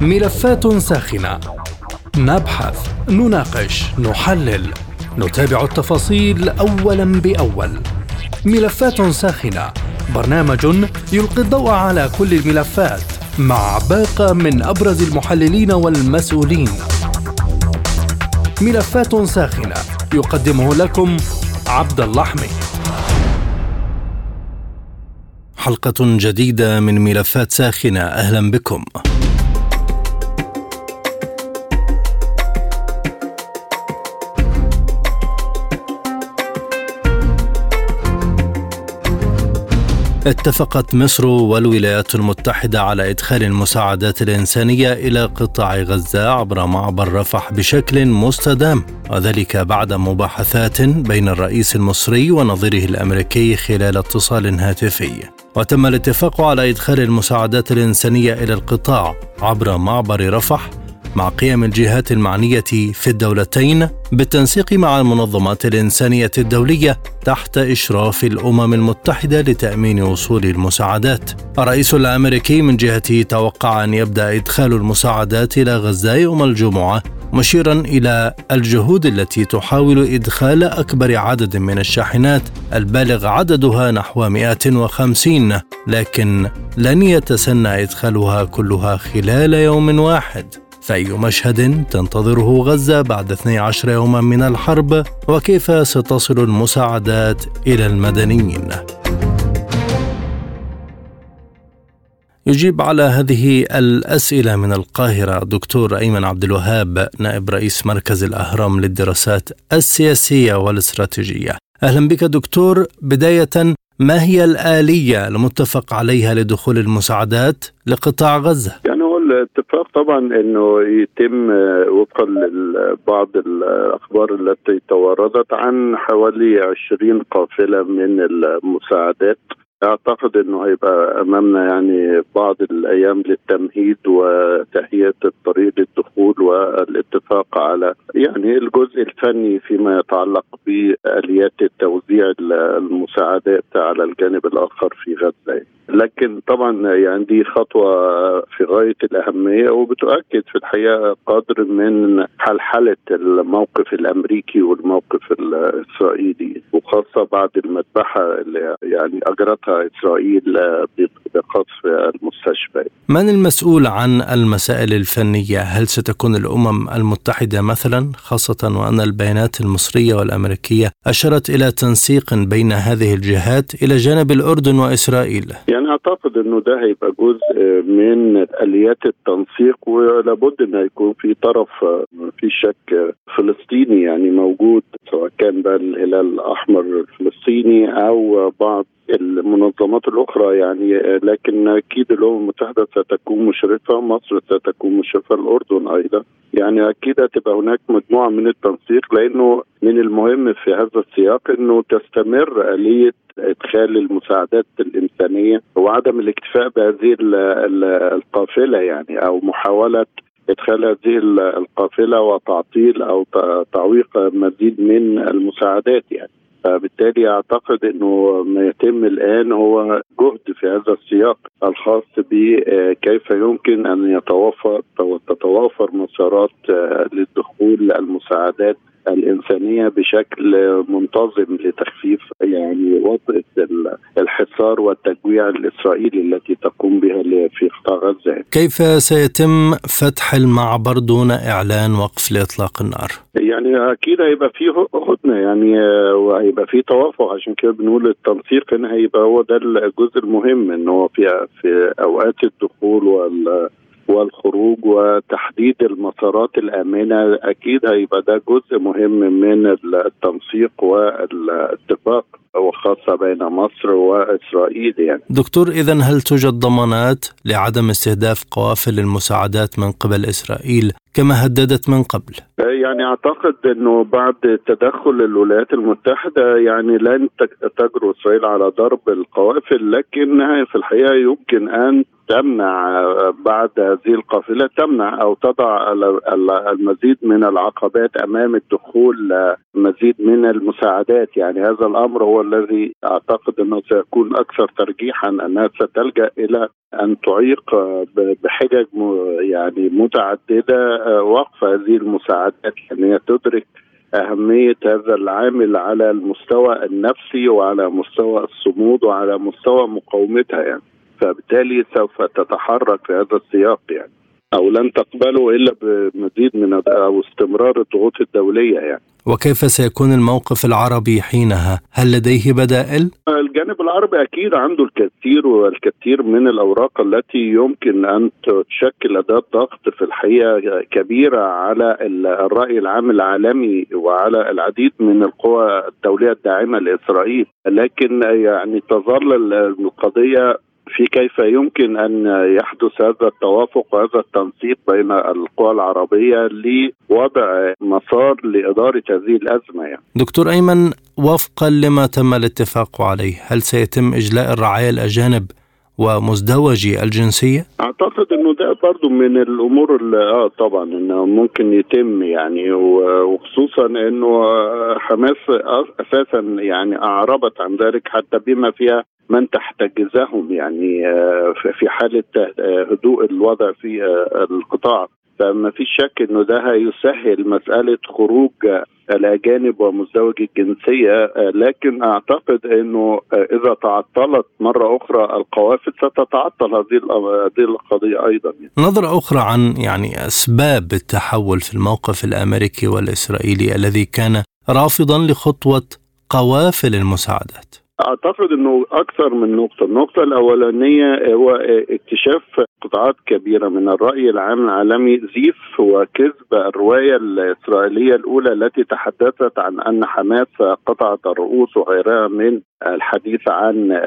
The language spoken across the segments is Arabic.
ملفات ساخنة. نبحث نناقش نحلل. نتابع التفاصيل اولا بأول. ملفات ساخنة. برنامج يلقي الضوء على كل الملفات مع باقة من أبرز المحللين والمسؤولين. ملفات ساخنة. يقدمه لكم عبد اللحمي. حلقة جديدة من ملفات ساخنة. أهلا بكم. اتفقت مصر والولايات المتحدة على إدخال المساعدات الإنسانية إلى قطاع غزة عبر معبر رفح بشكل مستدام وذلك بعد مباحثات بين الرئيس المصري ونظيره الأمريكي خلال اتصال هاتفي. وتم الاتفاق على إدخال المساعدات الإنسانية إلى القطاع عبر معبر رفح مع قيام الجهات المعنية في الدولتين بالتنسيق مع المنظمات الإنسانية الدولية تحت إشراف الأمم المتحدة لتأمين وصول المساعدات. الرئيس الأمريكي من جهته توقع أن يبدأ إدخال المساعدات إلى غزة يوم الجمعة مشيرا إلى الجهود التي تحاول إدخال أكبر عدد من الشاحنات البالغ عددها نحو 150 لكن لن يتسنى إدخالها كلها خلال يوم واحد فأي مشهد تنتظره غزة بعد 12 يوما من الحرب؟ وكيف ستصل المساعدات إلى المدنيين؟ يجيب على هذه الأسئلة من القاهرة دكتور أيمن عبد الوهاب نائب رئيس مركز الأهرام للدراسات السياسية والاستراتيجية. أهلا بك دكتور. بداية ما هي الآلية المتفق عليها لدخول المساعدات لقطاع غزة؟ يعني الاتفاق طبعا إنه يتم وفقا لبعض الأخبار التي توردت عن حوالي 20 قافلة من المساعدات. أعتقد إنه هيبقى أمامنا يعني بعض الأيام للتمهيد وتهيئة الطريق للدخول والاتفاق على يعني الجزء الفني فيما يتعلق بآليات التوزيع المساعدات على الجانب الآخر في غزة. لكن طبعا يعني دي خطوة في غاية الأهمية وبتؤكد في الحقيقة قدر من حلحلة الموقف الأمريكي والموقف الإسرائيلي وخاصة بعد المذبحة اللي يعني أجرتها إسرائيل بقصف المستشفى. من المسؤول عن المسائل الفنية؟ هل ستكون الأمم المتحدة مثلا خاصة وأن البيانات المصرية والأمريكية أشارت إلى تنسيق بين هذه الجهات إلى جانب الأردن وإسرائيل؟ يعني أعتقد أنه ده هيبقى جزء من آليات التنسيق ولابد إن يكون في طرف في شك فلسطيني يعني موجود سواء كان بقى الهلال الأحمر الفلسطيني أو بعض المنظمات الأخرى يعني لكن أكيد الأمم المتحدة ستكون مشرفة مصر ستكون مشرفة الأردن أيضا. يعني أكيد هتبقى هناك مجموعة من التنسيق لأنه من المهم في هذا السياق إنه تستمر آلية إدخال المساعدات الإنسانية وعدم الاكتفاء بهذه القافلة يعني أو محاولة إدخال هذه القافلة وتعطيل أو تعويق مزيد من المساعدات يعني. فبالتالي أعتقد إنه ما يتم الآن هو جهد في هذا السياق الخاص بكيف يمكن أن يتوفر أو تتوافر مسارات للدخول المساعدات الإنسانية بشكل منتظم لتخفيف يعني وطأة الحصار والتجويع الإسرائيلي التي تقوم بها في قطاع غزة كيف سيتم فتح المعبر دون إعلان وقف لإطلاق النار؟ يعني أكيد هيبقى فيه هدنة يعني وهيبقى فيه توافق عشان كده بنقول التنسيق هنا هيبقى هو ده الجزء المهم إنه في في أوقات الدخول وال والخروج وتحديد المسارات الآمنة أكيد هيبقى ده جزء مهم من التنسيق والاتفاق وخاصة بين مصر وإسرائيل يعني. دكتور اذا هل توجد ضمانات لعدم استهداف قوافل المساعدات من قبل إسرائيل كما هددت من قبل؟ يعني أعتقد إنه بعد تدخل الولايات المتحدة يعني لن تجرؤ إسرائيل على ضرب القوافل لكنها في الحقيقة يمكن أن تمنع بعد هذه القافلة تمنع أو تضع المزيد من العقبات أمام الدخول مزيد من المساعدات. يعني هذا الأمر هو الذي أعتقد أنه سيكون أكثر ترجيحا أنها ستلجأ إلى أن تعيق بحجج يعني متعددة وقف هذه المساعدات. يعني هي تدرك أهمية هذا العامل على المستوى النفسي وعلى مستوى الصمود وعلى مستوى مقاومتها. يعني فبالتالي سوف تتحرك في هذا السياق يعني أو لن تقبله إلا بمزيد من أو استمرار الضغوط الدولية يعني وكيف سيكون الموقف العربي حينها؟ هل لديه بدائل؟ الجانب العربي أكيد عنده الكثير والكثير من الأوراق التي يمكن أن تشكل أداة ضغط في الحقيقة كبيرة على الرأي العام العالمي وعلى العديد من القوى الدولية الداعمة لإسرائيل، لكن يعني تظل القضية في كيف يمكن أن يحدث هذا التوافق وهذا التنسيق بين القوى العربية لوضع مسار لإدارة هذه الأزمة يعني. دكتور أيمن وفقا لما تم الاتفاق عليه، هل سيتم إجلاء الرعايا الأجانب ومزدوجي الجنسية؟ أعتقد إنه ده برضه من الأمور اللي آه طبعا إنه ممكن يتم يعني وخصوصا إنه حماس أساسا يعني أعربت عن ذلك حتى بما فيها من تحتجزهم يعني آه، في حالة آه، هدوء الوضع في آه، القطاع فما في شك إنه ده هيسهل مسألة خروج الأجانب ومزدوج الجنسية لكن أعتقد إنه إذا تعطلت مرة أخرى القوافل ستتعطل هذه هذه القضية أيضا. نظرة أخرى عن يعني أسباب التحول في الموقف الأمريكي والإسرائيلي الذي كان رافضا لخطوة قوافل المساعدات. أعتقد إنه أكثر من نقطة، النقطة الأولانية هو اكتشاف قطاعات كبيرة من الرأي العام العالمي زيف وكذب الرواية الإسرائيلية الأولى التي تحدثت عن أن حماس قطعت الرؤوس وغيرها من الحديث عن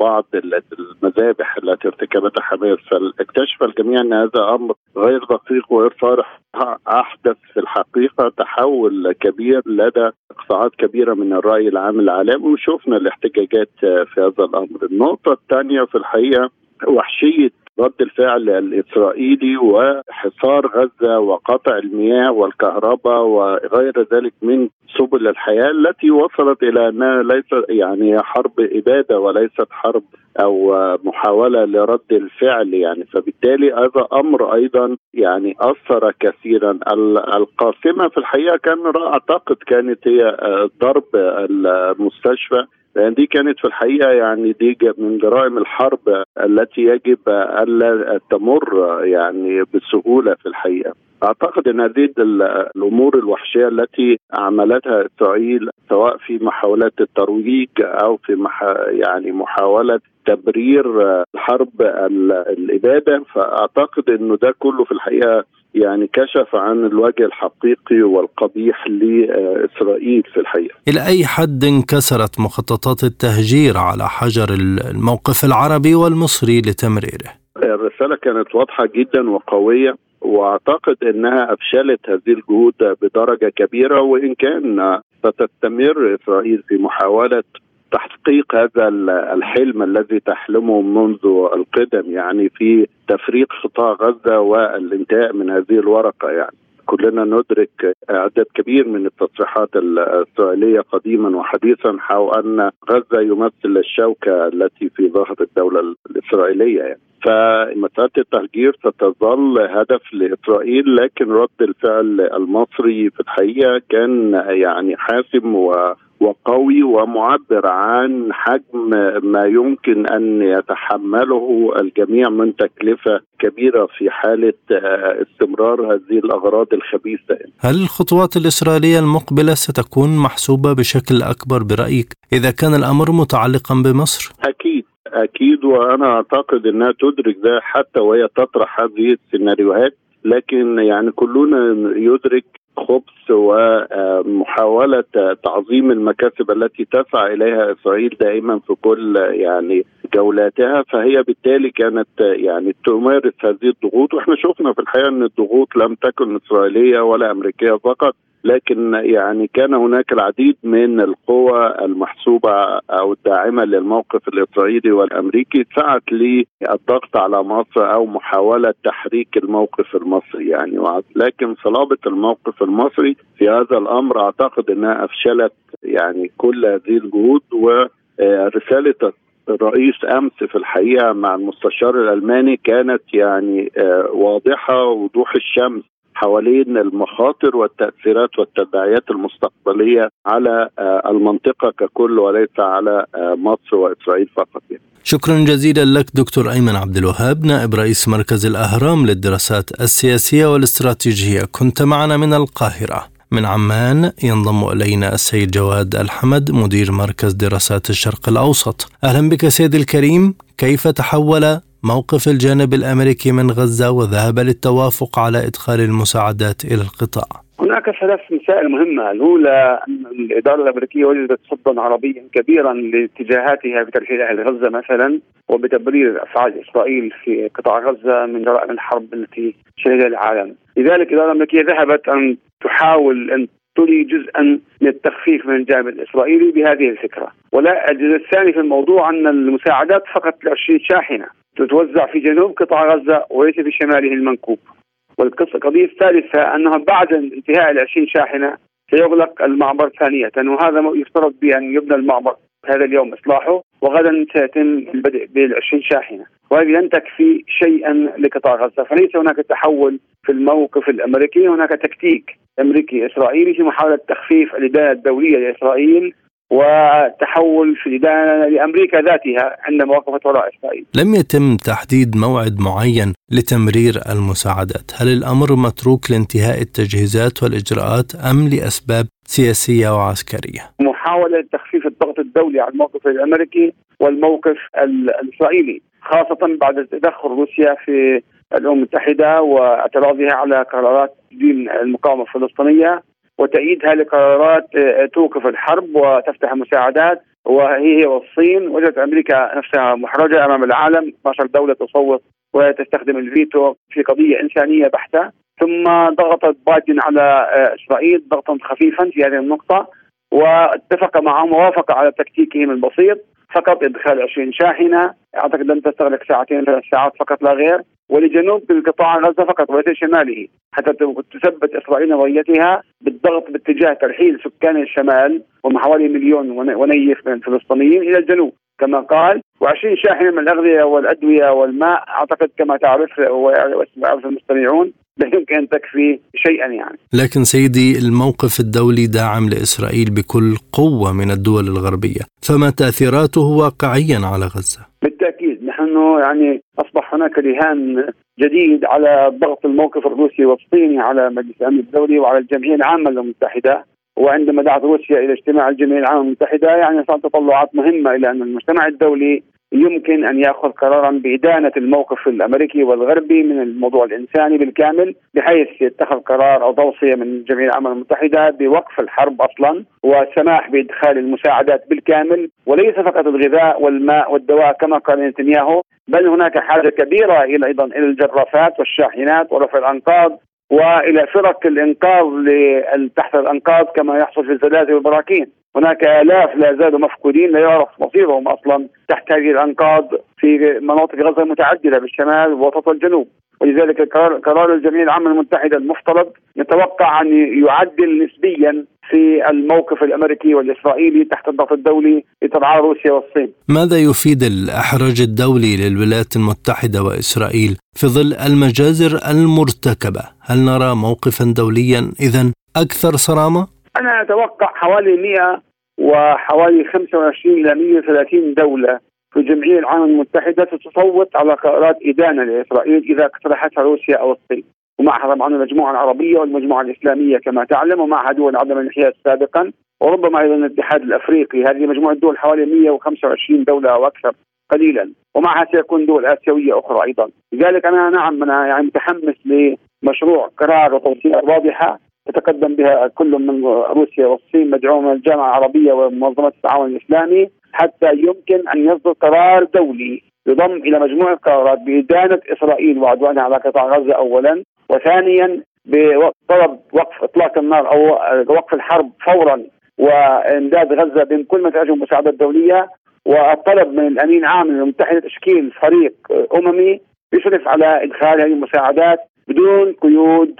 بعض المذابح التي ارتكبتها حماس. فاكتشف الجميع أن هذا أمر غير دقيق وغير صارح. أحدث في الحقيقة تحول كبير لدى قطاعات كبيرة من الرأي العام العالمي. وشفنا الاحتجاجات في هذا الأمر. النقطة الثانية في الحقيقة وحشية رد الفعل الإسرائيلي وحصار غزة وقطع المياه والكهرباء وغير ذلك من سبل الحياة التي وصلت إلى أنها ليست يعني حرب إبادة وليست حرب أو محاولة لرد الفعل يعني فبالتالي هذا أمر أيضا يعني أثر كثيرا القاسمة في الحقيقة كان أعتقد كانت هي ضرب المستشفى لأن دي كانت في الحقيقة يعني دي من جرائم الحرب التي يجب ألا تمر يعني بسهولة في الحقيقة. أعتقد أن هذه الأمور الوحشية التي عملتها إسرائيل سواء في محاولات الترويج أو في مح يعني محاولة تبرير حرب الإبادة فأعتقد انه ده كله في الحقيقة يعني كشف عن الوجه الحقيقي والقبيح لإسرائيل في الحقيقة. إلى أي حد انكسرت مخططات التهجير على حجر الموقف العربي والمصري لتمريره؟ الرسالة كانت واضحة جدا وقوية واعتقد انها افشلت هذه الجهود بدرجة كبيرة وإن كان ستستمر إسرائيل في محاولة تحقيق هذا الحلم الذي تحلمه منذ القدم يعني في تفريق قطاع غزة والانتهاء من هذه الورقة يعني. كلنا ندرك عدد كبير من التصريحات الاسرائيليه قديما وحديثا حول أن غزة يمثل الشوكة التي في ظهر الدولة الإسرائيلية يعني. فمساله التهجير ستظل هدف لإسرائيل لكن رد الفعل المصري في الحقيقة كان يعني حاسم و وقوي ومعبر عن حجم ما يمكن أن يتحمله الجميع من تكلفة كبيرة في حالة آه، استمرار هذه الأغراض الخبيثة. هل الخطوات الإسرائيلية المقبلة ستكون محسوبة بشكل أكبر برأيك إذا كان الأمر متعلقا بمصر؟ أكيد أكيد وأنا أعتقد إنها تدرك ده حتى وهي تطرح هذه السيناريوهات لكن يعني كلنا يدرك خبث ومحاولة تعظيم المكاسب التي تسعى إليها إسرائيل دائما في كل يعني جولاتها. فهي بالتالي كانت يعني تمارس هذه الضغوط. وإحنا شفنا في الحقيقة إن الضغوط لم تكن إسرائيلية ولا أمريكية فقط لكن يعني كان هناك العديد من القوى المحسوبة أو الداعمة للموقف الإسرائيلي والأمريكي سعت للضغط على مصر أو محاولة تحريك الموقف المصري يعني لكن صلابة الموقف المصري في هذا الأمر أعتقد إنها أفشلت يعني كل هذه الجهود ورسالة الرئيس أمس في الحقيقة مع المستشار الألماني كانت يعني آه، واضحة وضوح الشمس. حوالين المخاطر والتأثيرات والتداعيات المستقبلية على آه، المنطقة ككل وليس على آه، مصر وإسرائيل فقط. شكرا جزيلا لك دكتور أيمن عبد الوهاب نائب رئيس مركز الأهرام للدراسات السياسية والاستراتيجية. كنت معنا من القاهرة. من عمان ينضم إلينا السيد جواد الحمد مدير مركز دراسات الشرق الأوسط. أهلا بك سيد الكريم. كيف تحول موقف الجانب الأمريكي من غزة وذهب للتوافق على إدخال المساعدات إلى القطاع. هناك ثلاث مسائل مهمة، الأولى أن الإدارة الأمريكية وجدت صدا عربيا كبيرا لاتجاهاتها في ترحيل أهل غزة مثلا وبتبرير أفعال إسرائيل في قطاع غزة من جرائم الحرب التي شهدها العالم، لذلك الإدارة الأمريكية ذهبت أن تحاول أن تري جزءا من التخفيف من الجانب الإسرائيلي بهذه الفكرة، ولا الجزء الثاني في الموضوع أن المساعدات فقط ل 20 شاحنة تتوزع في جنوب قطاع غزة وليس في شماله المنكوب. والقصة القضية الثالثة أنها بعد انتهاء العشرين شاحنة سيغلق المعبر ثانية. وهذا يفترض بأن يبنى المعبر هذا اليوم إصلاحه وغدا سيتم البدء بالعشرين شاحنة. وهذه لن تكفي شيئا لقطاع غزة. فليس هناك تحول في الموقف الأمريكي هناك تكتيك أمريكي إسرائيلي في محاولة تخفيف الإدانة الدولية لإسرائيل وتحول في الإدانة لأمريكا ذاتها عندما وقفت وراء إسرائيل. لم يتم تحديد موعد معين لتمرير المساعدات. هل الأمر متروك لانتهاء التجهيزات والإجراءات أم لأسباب سياسية وعسكرية؟ محاولة تخفيف الضغط الدولي على الموقف الأمريكي والموقف الإسرائيلي خاصة بعد تدخل روسيا في الأمم المتحدة واعتراضها على قرارات دين المقاومة الفلسطينية وتأييدها لقرارات آه، توقف الحرب وتفتح المساعدات وهي والصين وجدت أمريكا نفسها محرجة أمام العالم. 12 دولة تصوت وتستخدم الفيتو في قضية إنسانية بحتة. ثم ضغطت بايدن على آه، إسرائيل ضغطا خفيفا في هذه النقطة. واتفق معهم ووافق على تكتيكهم البسيط فقط إدخال 20 شاحنة. أعتقد لن تستغرق ساعتين ثلاث ساعات فقط لا غير. ولجنوب القطاع غزه فقط وليس شماله حتى تثبت إسرائيل نظريتها بالضغط باتجاه ترحيل سكان الشمال وهم حوالي مليون ونيف من الفلسطينيين إلى الجنوب كما قال. و20 شاحنة من الأغذية والأدوية والماء أعتقد كما تعرف ويعرف المستمعون لا يمكن ان تكفي شيئا يعني. لكن سيدي الموقف الدولي داعم لإسرائيل بكل قوة من الدول الغربية، فما تأثيراته واقعيا على غزة؟ بالتأكيد نحن يعني أصبح هناك رهان جديد على ضغط الموقف الروسي والصيني على مجلس الأمن الدولي وعلى الجمعية العامة المتحده وعندما دعت روسيا إلى اجتماع الجمعية العامة المتحده يعني صارت تطلعات مهمة إلى أن المجتمع الدولي يمكن أن يأخذ قرارا بإدانة الموقف الأمريكي والغربي من الموضوع الإنساني بالكامل بحيث يتخذ قرار أو توصية من الجمعيه العامه المتحدة بوقف الحرب أصلا والسماح بإدخال المساعدات بالكامل وليس فقط الغذاء والماء والدواء كما قال نتنياهو بل هناك حاجة كبيرة إلى أيضا إلى الجرافات والشاحنات ورفع الأنقاض وإلى فرق الإنقاذ تحت الأنقاض كما يحصل في الزلازل والبراكين. هناك آلاف لا زالوا مفقودين لا يعرف مصيرهم أصلا تحت هذه الأنقاض في مناطق غزة متعددة بالشمال والوسط والجنوب ولذلك قرار الجمعية العامة المتحدة المفترض نتوقع أن يعدل نسبيا في الموقف الأمريكي والإسرائيلي تحت الضغط الدولي لتبعها روسيا والصين. ماذا يفيد الأحراج الدولي للولايات المتحدة وإسرائيل في ظل المجازر المرتكبة؟ هل نرى موقفا دوليا اذا أكثر صرامة؟ أنا أتوقع حوالي 100 وحوالي 25 إلى 130 دولة في الجمعيه العامه المتحدة ستصوت على قرارات إدانة لإسرائيل إذا اقترحتها روسيا أو الصين. ومعها طبعا المجموعة العربية والمجموعة الإسلامية كما تعلم ومعها دول عدم الانحياز سابقا. وربما أيضا الاتحاد الأفريقي. هذه مجموعة دول حوالي 125 دولة أو أكثر قليلا. ومعها سيكون دول آسيوية أخرى أيضا. لذلك أنا نعم أنا يعني متحمس لمشروع قرار وتوصيات واضحه يتقدم بها كل من روسيا والصين مدعوم من الجامعة العربية ومنظمة التعاون الإسلامي حتى يمكن أن يصدر قرار دولي يضم إلى مجموعه قرارات بإدانة إسرائيل وعدوانها على قطاع غزة اولا وثانيا بطلب وقف إطلاق النار أو وقف الحرب فورا وإمداد غزة بين كل ما تحتاجه المساعدات الدولية. والطلب من الأمين العام للامم المتحده تشكيل فريق أممي يشرف على إدخال هذه المساعدات. بدون قيود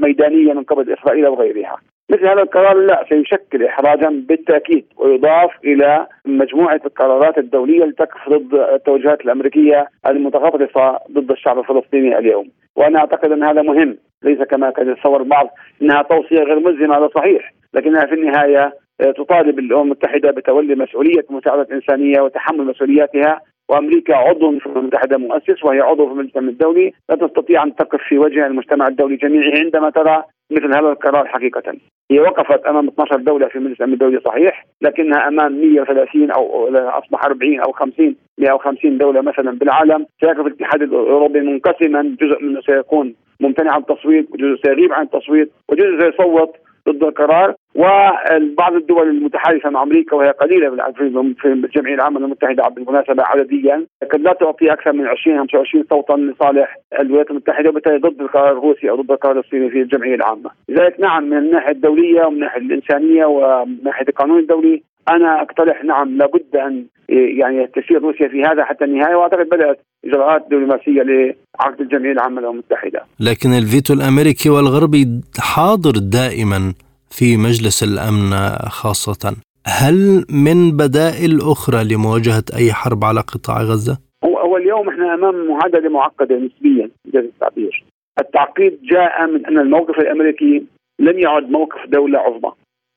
ميدانية من قبل إسرائيل أو غيرها. مثل هذا القرار لا سيشكل احراجا بالتأكيد ويضاف إلى مجموعة القرارات الدولية التي ضد التوجهات الأمريكية المتغطرسه ضد الشعب الفلسطيني اليوم، وأنا أعتقد أن هذا مهم. ليس كما كان يتصور البعض إنها توصية غير ملزمة هذا صحيح، لكنها في النهاية تطالب الأمم المتحدة بتولي مسؤولية المساعده الانسانيه وتحمل مسؤولياتها وأمريكا عضو في الامم المتحدة مؤسس وهي عضو في الامن الدولي لا تستطيع أن تقف في وجه المجتمع الدولي جميعه عندما ترى مثل هذا القرار حقيقة. هي وقفت أمام 12 دولة في المجلس الامن الدولي صحيح لكنها أمام 130 أو أصبح 40 أو 50 150 دولة مثلا بالعالم سيقف الاتحاد الأوروبي منقسما جزء منه سيكون ممتنع عن التصويت وجزء سيغيب عن التصويت وجزء سيصوت ضد القرار وبعض الدول المتحالفه مع أمريكا وهي قليلة في الجمعيه العامه المتحدة بالمناسبة عدديا قد لا تعطي أكثر من 20 25 صوتا لصالح الولايات المتحدة وبالتالي ضد القرار الروسي أو ضد القرار الصيني في الجمعيه العامة. لذلك نعم من الناحية الدولية ومن الناحية الإنسانية ومن ناحيه القانون الدولي أنا أقترح نعم لابد أن يعني تسير روسيا في هذا حتى النهاية وأعتقد بدأت إجراءات دبلوماسية لعقد الجمعية العامة للامم المتحده. لكن الفيتو الأمريكي والغربي حاضر دائما في مجلس الأمن خاصة. هل من بدائل أخرى لمواجهة أي حرب على قطاع غزة؟ هو اليوم إحنا أمام معادله معقده نسبيا بهذا التعبير. التعقيد جاء من أن الموقف الأمريكي لم يعد موقف دولة عظمى.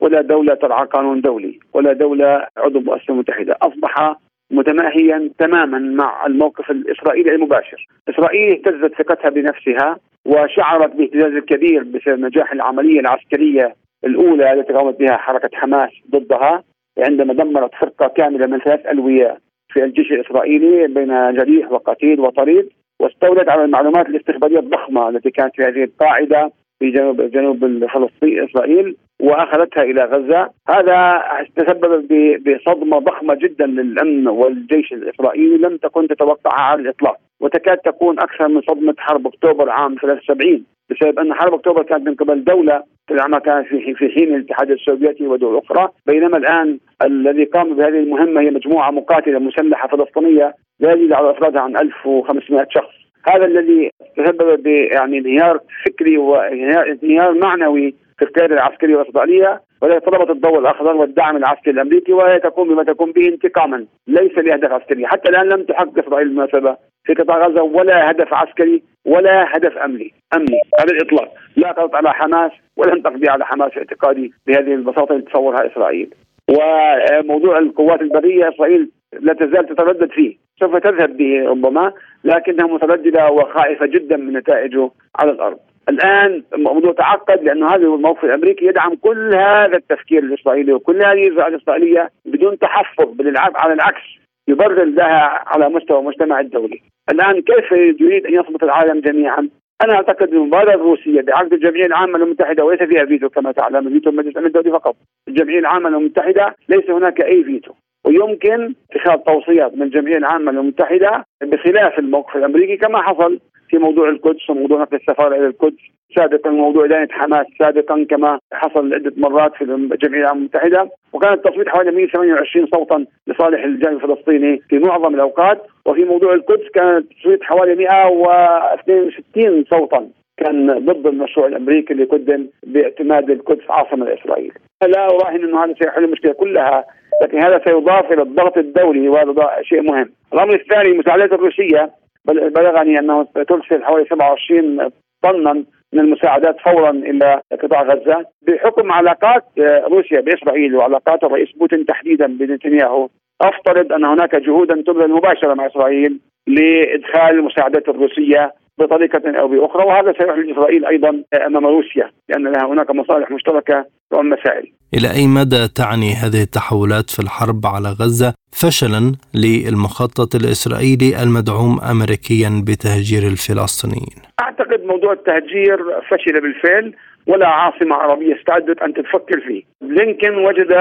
ولا دولة ترعى قانون دولي ولا دولة عضو مؤسسة متحدة. أصبح متماهيا تماما مع الموقف الإسرائيلي المباشر. إسرائيل اهتزت ثقتها بنفسها وشعرت باهتزاز كبير بسبب نجاح العملية العسكرية الأولى التي قامت بها حركة حماس ضدها عندما دمرت فرقة كاملة من ثلاث ألوية في الجيش الإسرائيلي بين جريح وقتيل وطريد واستولت على المعلومات الاستخبارية الضخمة التي كانت في هذه القاعدة في جنوب جنوب فلسطين إسرائيل. وأخذتها إلى غزة، هذا تسبب بصدمة ضخمة جدا للأمن والجيش الإسرائيلي. لم تكن تتوقعها على الإطلاق، وتكاد تكون أكثر من صدمة حرب أكتوبر عام 73 بسبب أن حرب أكتوبر كانت من قبل دولة طبعا كانت في في حين الاتحاد السوفيتي ودول أخرى، بينما الآن الذي قام بهذه المهمة هي مجموعة مقاتلة مسلحة فلسطينية لا يزيد على افرادها عن 1500 شخص. هذا الذي تسبب يعني انهيار فكري وانهيار معنوي في القيادة العسكرية والاسرائيليه وهي طلبت الضوء الأخضر والدعم العسكري الأمريكي وهي تقوم بما تقوم به انتقاما ليس لأهداف عسكرية، حتى الآن لم تحقق اسرائيل بالمناسبه في قطاع غزة ولا هدف عسكري ولا هدف أمني، أمني. على الإطلاق، لا قضت على حماس ولن تقضي على حماس اعتقادي بهذه البساطة اللي تصورها إسرائيل. وموضوع القوات البرية إسرائيل لا تزال تتردد فيه. سوف تذهب به ربما لكنها متردده وخائفة جدا من نتائجه على الأرض الآن الموضوع تعقد لأنه هذا الموقف الأمريكي يدعم كل هذا التفكير الإسرائيلي وكل هذه الاجراءات الإسرائيلية بدون تحفظ بل على العكس يبرر لها على مستوى المجتمع الدولي. الآن كيف يريد أن يصمت العالم جميعا؟ أنا أعتقد المبادره الروسية بعقد الجمعية العامة المتحدة وليس فيها فيتو كما تعلم فيتو المجلس الأمن الدولي فقط. الجمعية العامة المتحدة ليس هناك أي فيتو. ويمكن اتخاذ توصيات من الجمعيه العامة المتحده بخلاف الموقف الأمريكي كما حصل في موضوع القدس وموضوع نقل السفارة إلى القدس سابقا موضوع ادانه حماس سابقا كما حصل عدة مرات في الجمعيه العامة المتحدة وكان التصويت حوالي 128 صوتا لصالح الجانب الفلسطيني في معظم الأوقات وفي موضوع القدس كان التصويت حوالي 162 صوتا كان ضد المشروع الأمريكي اللي قدم باعتماد القدس عاصمة لاسرائيل. لا أراهن إنه هذا سيحل المشكلة كلها لكن هذا سيضاف إلى الضغط الدولي وهذا شيء مهم. الأمر الثاني المساعدات الروسية بلغني أنه ترسل حوالي 27 طنا من المساعدات فورا إلى قطاع غزة بحكم علاقات روسيا بإسرائيل وعلاقات الرئيس بوتين تحديدا بنتنياهو أفترض أن هناك جهودا تبذل مباشرة مع إسرائيل لإدخال المساعدات الروسية بطريقة أو بأخرى وهذا سيحرج إسرائيل أيضا أمام روسيا لأن لها هناك مصالح مشتركة ومسائل. إلى أي مدى تعني هذه التحولات في الحرب على غزة فشلا للمخطط الإسرائيلي المدعوم امريكيا بتهجير الفلسطينيين؟ أعتقد موضوع التهجير فشل بالفعل ولا عاصمة عربية استعدت أن تفكر فيه. بلينكن وجد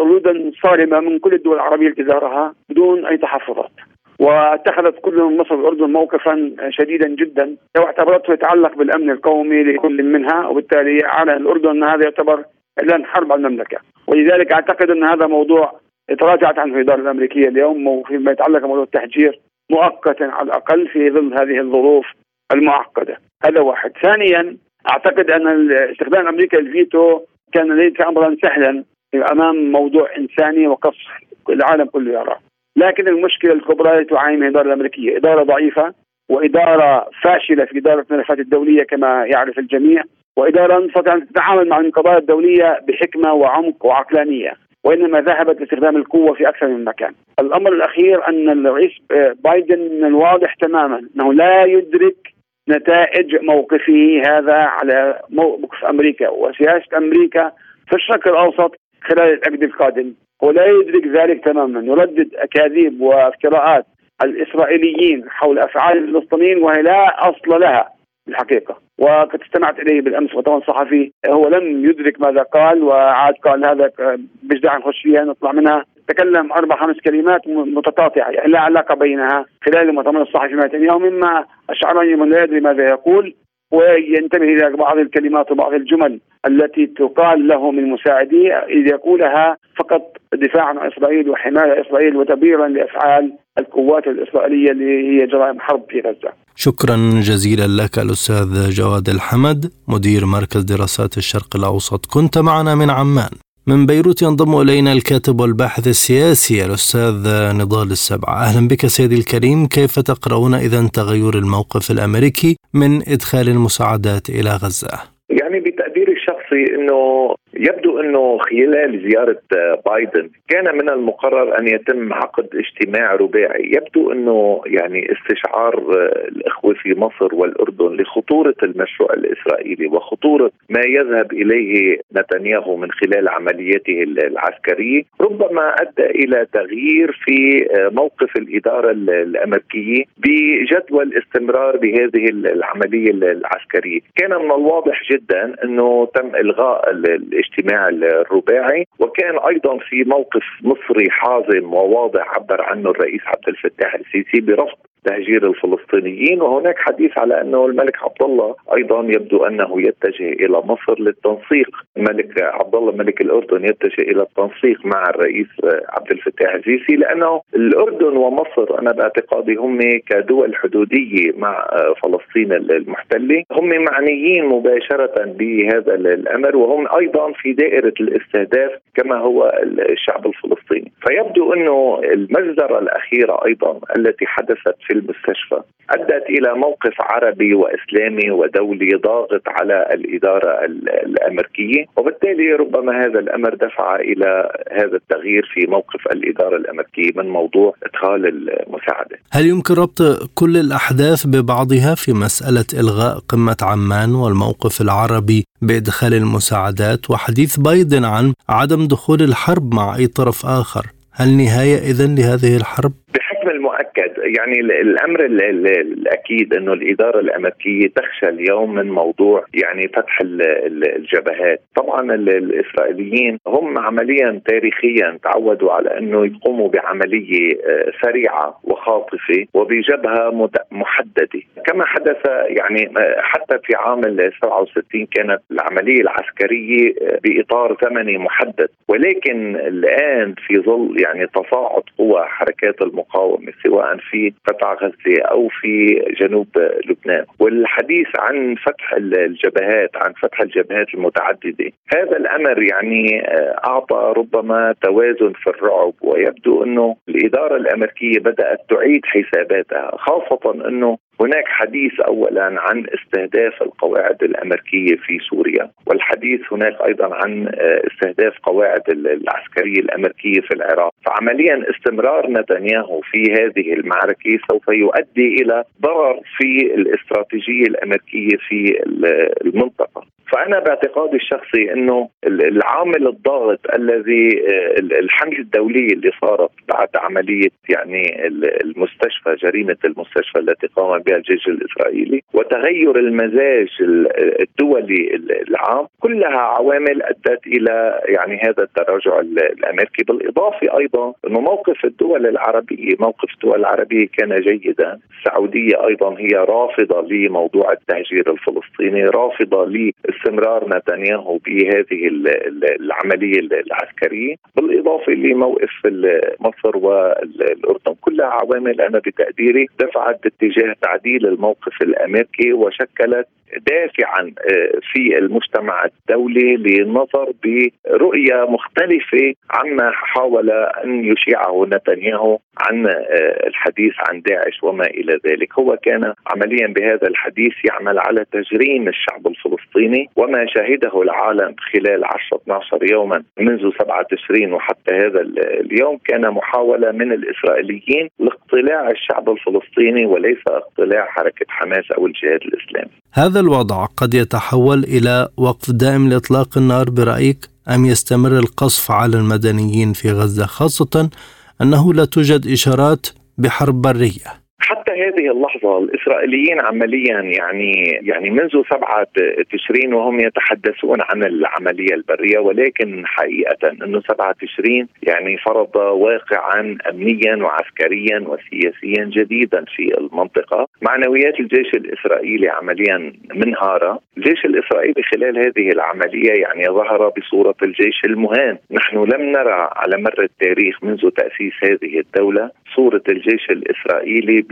ردودا صارمة من كل الدول العربية التي زارها بدون أي تحفظات. واتخذت كل من مصر والاردن موقفا شديدا جدا لو اعتبرته يتعلق بالأمن القومي لكل منها وبالتالي على الأردن أن هذا يعتبر اعلان حرب على المملكة. ولذلك أعتقد أن هذا موضوع تراجعت عنه الإدارة الأمريكية اليوم وفيما يتعلق بموضوع التهجير مؤقتا على الأقل في ظل هذه الظروف المعقدة. هذا واحد. ثانيا أعتقد أن استخدام أمريكا الفيتو كان ليس امرا سهلا أمام موضوع إنساني وقصف العالم كله يراه. لكن المشكلة الكبرى التي تعاني من الاداره الأمريكية إدارة ضعيفة وإدارة فاشلة في إدارة الملفات الدولية كما يعرف الجميع وإدارة تستطيع أن تتعامل مع القضايا الدولية بحكمة وعمق وعقلانية وإنما ذهبت لاستخدام القوة في أكثر من مكان. الأمر الأخير أن الرئيس بايدن من الواضح تماما أنه لا يدرك نتائج موقفه هذا على موقف أمريكا وسياسة أمريكا في الشرق الأوسط خلال العقد القادم ولا يدرك ذلك تماما. يردد أكاذيب وافتراءات الإسرائيليين حول أفعال الفلسطينيين وهي لا أصل لها الحقيقة وقد استمعت إليه بالأمس مؤتمر صحفي هو لم يدرك ماذا قال وعاد قال هذا داعي نخش فيها نطلع منها. تكلم أربع خمس كلمات متقاطعة يعني لا علاقة بينها خلال المؤتمر الصحفي مع نتنياهو مما أشعرني من لا يدري ماذا يقول. وينتبه إلى بعض الكلمات وبعض الجمل التي تقال له من مساعديه إذ يقولها فقط دفاعا عن إسرائيل وحماية إسرائيل وتبريرا لأفعال القوات الإسرائيلية اللي هي جرائم حرب في غزة. شكرا جزيلا لك الأستاذ جواد الحمد مدير مركز دراسات الشرق الأوسط كنت معنا من عمان. من بيروت ينضم إلينا الكاتب والباحث السياسي الأستاذ نضال السبعة، أهلا بك سيدي الكريم، كيف تقرؤون إذا تغير الموقف الأمريكي من إدخال المساعدات إلى غزة؟ يعني بتقديري الشخصي إنه يبدو إنه خلال زيارة بايدن كان من المقرر أن يتم عقد اجتماع رباعي، يبدو إنه يعني استشعار الإخوة في مصر والأردن لخطورة المشروع الإسرائيلي وخطورة ما يذهب إليه نتنياهو من خلال عملياته العسكرية، ربما أدى إلى تغيير في موقف الإدارة الأمريكية بجدول الاستمرار بهذه العملية العسكرية، كان من الواضح جدا جدا إنه تم إلغاء الاجتماع الرباعي وكان أيضا في موقف مصري حازم وواضح عبر عنه الرئيس عبد الفتاح السيسي برفض تهجير الفلسطينيين وهناك حديث على أنه الملك عبد الله أيضا يبدو أنه يتجه إلى مصر للتنسيق. الملك عبد الله ملك الأردن يتجه إلى التنسيق مع الرئيس عبد الفتاح السيسي لأنه الأردن ومصر أنا باعتقادي هم كدول حدودية مع فلسطين المحتلة. هم معنيين مباشرة بهذا الأمر وهم أيضا في دائرة الاستهداف كما هو الشعب الفلسطيني. فيبدو أنه المجزرة الأخيرة أيضا التي حدثت في المستشفى أدت إلى موقف عربي وإسلامي ودولي ضاغط على الإدارة الأمريكية وبالتالي ربما هذا الأمر دفع إلى هذا التغيير في موقف الإدارة الأمريكية من موضوع إدخال المساعدة. هل يمكن ربط كل الأحداث ببعضها في مسألة إلغاء قمة عمان والموقف العربي بإدخال المساعدات وحديث بايدن عن عدم دخول الحرب مع أي طرف آخر؟ هل نهاية اذا لهذه الحرب؟ المؤكد يعني الأمر الأكيد إنه الإدارة الأمريكية تخشى اليوم من موضوع يعني فتح الجبهات، طبعا الإسرائيليين هم عمليا تاريخيا تعودوا على إنه يقوموا بعملية آه، سريعة وخاطفة وبجبهة محددة، كما حدث يعني آه، حتى في عام 67 كانت العملية العسكرية آه، بإطار زمني محدد، ولكن الآن في ظل يعني تصاعد قوى حركات المقاومة سواء في قطاع غزة أو في جنوب لبنان. والحديث عن فتح الجبهات عن فتح الجبهات المتعددة هذا الأمر يعني آه، أعطى ربما توازن في الرعب ويبدو إنه الإدارة الأمريكية بدأت تعيد حساباتها خاصة إنه هناك حديث اولا عن استهداف القواعد الأمريكية في سوريا والحديث هناك أيضا عن آه، استهداف قواعد العسكرية الأمريكية في العراق. فعمليا استمرار نتنياهو في هذه المعركة سوف يؤدي إلى ضرر في الاستراتيجية الأمريكية في المنطقة. فأنا باعتقادي الشخصي إنه العامل الضاغط الذي آه، الحمله الدوليه اللي صارت بعد عملية يعني المستشفى جريمة المستشفى التي قام بها الجيش الإسرائيلي وتغير المزاج الدولي العام كلها عوامل أدت إلى يعني هذا التراجع الأمريكي. بالإضافة أيضا إنه موقف الدول العربية موقف الدول العربية كان جيدا. السعودية أيضا هي رافضة لموضوع التهجير الفلسطيني رافضة لاستمرار نتنياهو بهذه العملية العسكرية بالإضافة لموقف مصر والأردن. كلها عوامل أنا بتقديري دفعت باتجاه تعديل الموقف الأمريكي وشكلت دافعا آه، في المجتمع الدولي للنظر برؤية مختلفة عما حاول أن يشيعه نتنياهو عن آه، الحديث عن داعش وما إلى ذلك، هو كان عمليا بهذا الحديث يعمل على تجريم الشعب الفلسطيني وما شهده العالم خلال 10 12 يوما منذ 7 تشرين وحتى هذا اليوم كان محاولة من الإسرائيليين لاقتلاع الشعب الفلسطيني وليس اقتلاع حركة حماس أو الجهاد الإسلامي. هذا الوضع قد يتحول إلى وقف دائم لإطلاق النار برأيك؟ أم يستمر القصف على المدنيين في غزة؟ خاصة أنه لا توجد إشارات بحرب برية. حتى هذه اللحظة الإسرائيليين عمليا يعني يعني منذ سبعة تشرين وهم يتحدثون عن العملية البرية ولكن حقيقة أنه سبعة تشرين يعني فرض واقعا أمنيا وعسكريا وسياسيا جديدا في المنطقة. معنويات الجيش الإسرائيلي عمليا منهارة. الجيش الإسرائيلي خلال هذه العملية يعني ظهر بصورة الجيش المهان. نحن لم نرى على مر التاريخ منذ تأسيس هذه الدولة صورة الجيش الإسرائيلي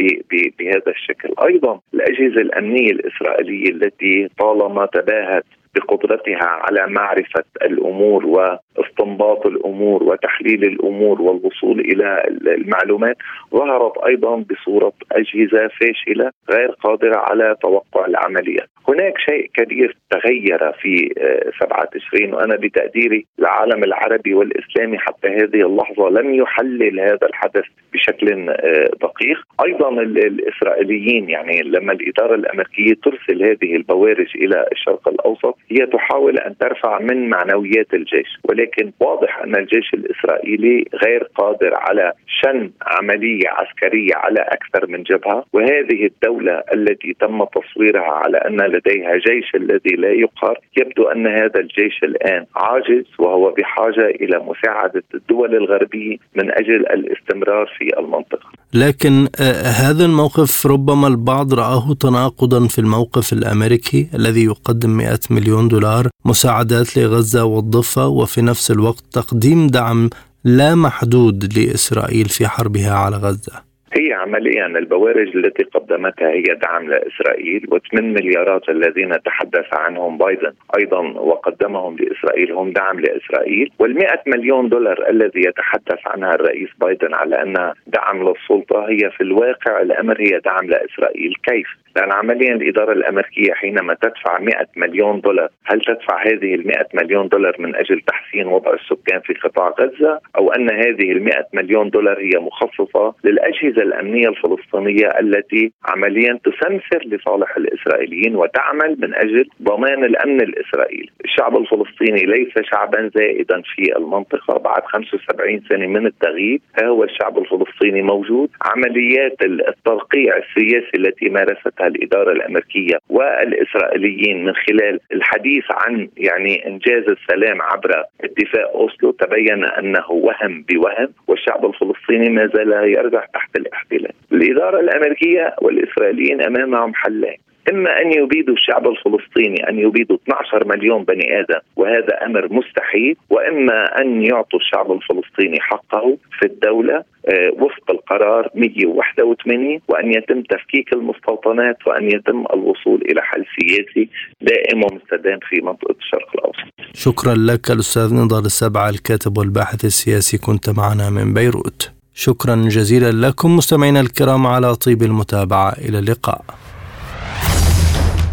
بهذا الشكل. أيضا الأجهزة الأمنية الإسرائيلية التي طالما تباهت بقدرتها على معرفة الأمور واستنباط الأمور وتحليل الأمور والوصول إلى المعلومات ظهرت أيضا بصورة أجهزة فاشلة غير قادرة على توقع العمليات. هناك شيء كبير تغير في 7 آه، تشرين وأنا بتقديري العالم العربي والإسلامي حتى هذه اللحظة لم يحلل هذا الحدث بشكل آه، دقيق، أيضا الإسرائيليين يعني لما الإدارة الأمريكية ترسل هذه البوارج إلى الشرق الأوسط هي تحاول أن ترفع من معنويات الجيش ولكن واضح أن الجيش الإسرائيلي غير قادر على شن عملية عسكرية على أكثر من جبهة وهذه الدولة التي تم تصويرها على أن لديها جيش الذي لا يقهر يبدو أن هذا الجيش الآن عاجز وهو بحاجة إلى مساعدة الدول الغربية من أجل الاستمرار في المنطقة. لكن آه، هذا الموقف ربما البعض رآه تناقضا في الموقف الأمريكي الذي يقدم 100 مليون دولار مساعدات لغزة والضفة وفي نفس الوقت تقديم دعم لا محدود لإسرائيل في حربها على غزة. هي عمليا البوارج التي قدمتها هي دعم لإسرائيل و8 مليارات الذين تحدث عنهم بايدن أيضا وقدمهم لإسرائيل هم دعم لإسرائيل وال100 مليون دولار الذي يتحدث عنها الرئيس بايدن على انها دعم للسلطة هي في الواقع الأمر هي دعم لإسرائيل كيف؟ لأن عمليا الإدارة الأمريكية حينما تدفع 100 مليون دولار هل تدفع هذه ال 100 مليون دولار من أجل تحسين وضع السكان في قطاع غزة أو أن هذه ال 100 مليون دولار هي مخصصة للأجهزة الأمنية الفلسطينية التي عمليا تسمسر لصالح الإسرائيليين وتعمل من أجل ضمان الأمن الإسرائيلي. الشعب الفلسطيني ليس شعبا زائدا في المنطقة. بعد 75 سنة من التغيير ها هو الشعب الفلسطيني موجود. عمليات الترقيع السياسي التي مارستها الإدارة الأمريكية والإسرائيليين من خلال الحديث عن يعني إنجاز السلام عبر اتفاق أوسلو تبين أنه وهم بوهم والشعب الفلسطيني ما زال يرجع تحت الاحتلال. الإدارة الأمريكية والإسرائيليين أمامهم حلين إما أن يبيدوا الشعب الفلسطيني أن يبيدوا 12 مليون بني آدم وهذا أمر مستحيل وإما أن يعطوا الشعب الفلسطيني حقه في الدولة آه، وفق القرار 181 وأن يتم تفكيك المستوطنات وأن يتم الوصول إلى حل سياسي دائم ومستدام في منطقة الشرق الأوسط. شكرا لك الأستاذ نضال السبعه الكاتب والباحث السياسي كنت معنا من بيروت. شكرا جزيلا لكم مستمعينا الكرام على طيب المتابعة. إلى اللقاء.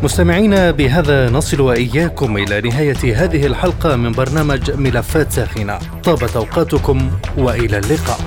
مستمعينا بهذا نصل وإياكم إلى نهاية هذه الحلقة من برنامج ملفات ساخنة. طابت أوقاتكم وإلى اللقاء.